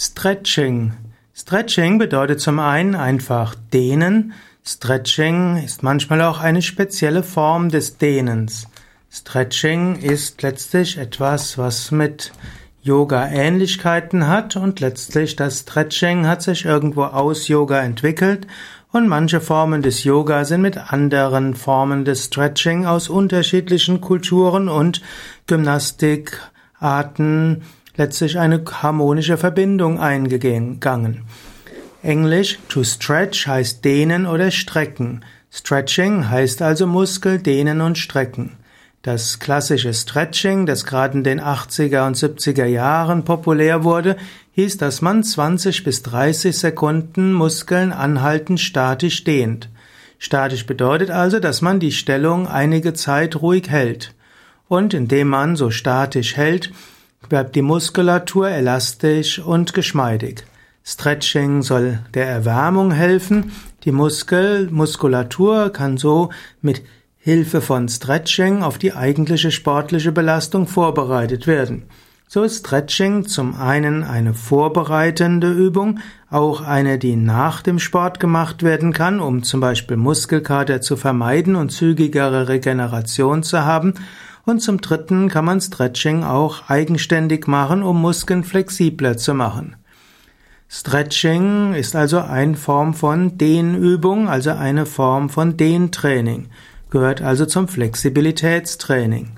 Stretching. Stretching bedeutet zum einen einfach dehnen. Stretching ist manchmal auch eine spezielle Form des Dehnens. Stretching ist letztlich etwas, was mit Yoga Ähnlichkeiten hat und letztlich das Stretching hat sich irgendwo aus Yoga entwickelt und manche Formen des Yoga sind mit anderen Formen des Stretching aus unterschiedlichen Kulturen und Gymnastikarten letztlich eine harmonische Verbindung eingegangen. Englisch to stretch heißt dehnen oder strecken. Stretching heißt also Muskel dehnen und strecken. Das klassische Stretching, das gerade in den 80er und 70er Jahren populär wurde, hieß, dass man 20 bis 30 Sekunden Muskeln anhaltend statisch dehnt. Statisch bedeutet also, dass man die Stellung einige Zeit ruhig hält. Und indem man so statisch hält, bleibt die Muskulatur elastisch und geschmeidig. Stretching soll der Erwärmung helfen. Die Muskel, Muskulatur kann so mit Hilfe von Stretching auf die eigentliche sportliche Belastung vorbereitet werden. So ist Stretching zum einen eine vorbereitende Übung, auch eine, die nach dem Sport gemacht werden kann, um zum Beispiel Muskelkater zu vermeiden und zügigere Regeneration zu haben und zum Dritten kann man Stretching auch eigenständig machen, um Muskeln flexibler zu machen. Stretching ist also eine Form von Dehnübung, also eine Form von Dehntraining, gehört also zum Flexibilitätstraining.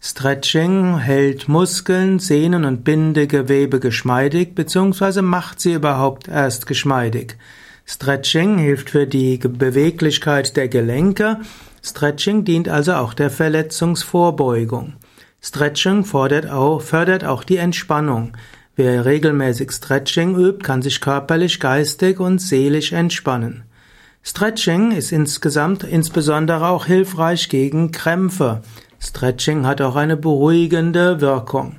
Stretching hält Muskeln, Sehnen und Bindegewebe geschmeidig bzw. macht sie überhaupt erst geschmeidig. Stretching hilft für die Beweglichkeit der Gelenke Stretching dient also auch der Verletzungsvorbeugung. Stretching fördert auch, fördert auch die Entspannung. Wer regelmäßig Stretching übt, kann sich körperlich, geistig und seelisch entspannen. Stretching ist insgesamt insbesondere auch hilfreich gegen Krämpfe. Stretching hat auch eine beruhigende Wirkung.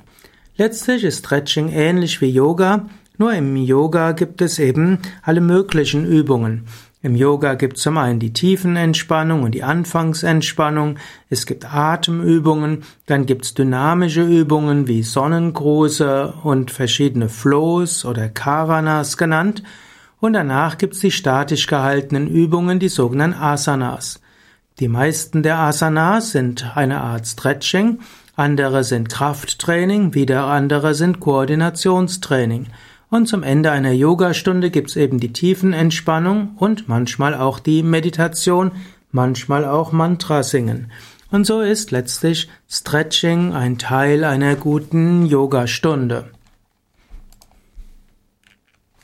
Letztlich ist Stretching ähnlich wie Yoga, nur im Yoga gibt es eben alle möglichen Übungen. Im Yoga gibt es zum einen die Tiefenentspannung und die Anfangsentspannung, es gibt Atemübungen, dann gibt es dynamische Übungen wie Sonnengruße und verschiedene Flows oder Karanas genannt, und danach gibt es die statisch gehaltenen Übungen, die sogenannten Asanas. Die meisten der Asanas sind eine Art Stretching, andere sind Krafttraining, wieder andere sind Koordinationstraining. Und zum Ende einer Yogastunde gibt's eben die Tiefenentspannung und manchmal auch die Meditation, manchmal auch Mantra singen. Und so ist letztlich Stretching ein Teil einer guten Yogastunde.